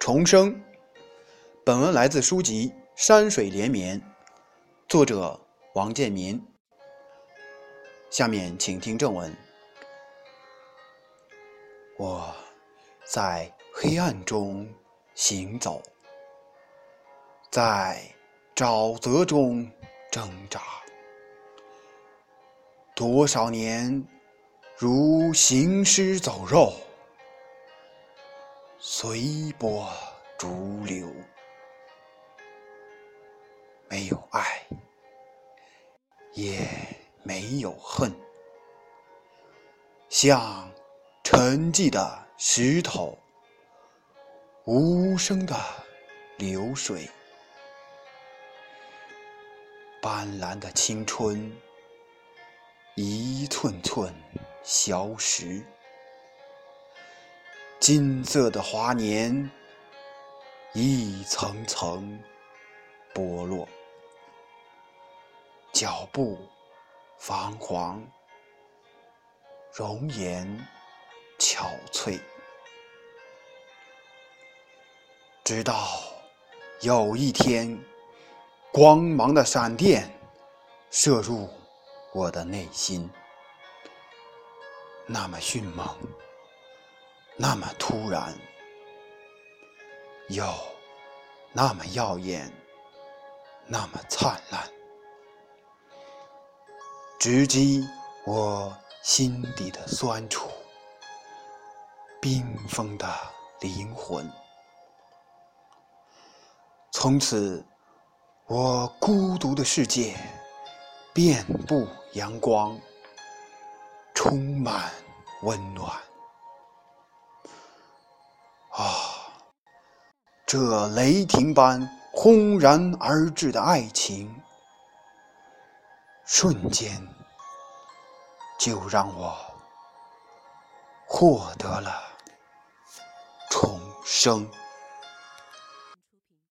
重生。本文来自书籍《山水连绵》，作者王建民。下面请听正文。我在黑暗中行走，在沼泽中挣扎，多少年如行尸走肉。随波逐流，没有爱，也没有恨，像沉寂的石头，无声的流水，斑斓的青春，一寸寸消失。金色的华年，一层层剥落，脚步彷徨，容颜憔悴。直到有一天，光芒的闪电射入我的内心，那么迅猛。那么突然，又那么耀眼，那么灿烂，直击我心底的酸楚，冰封的灵魂。从此，我孤独的世界遍布阳光，充满温暖。这雷霆般轰然而至的爱情，瞬间就让我获得了重生。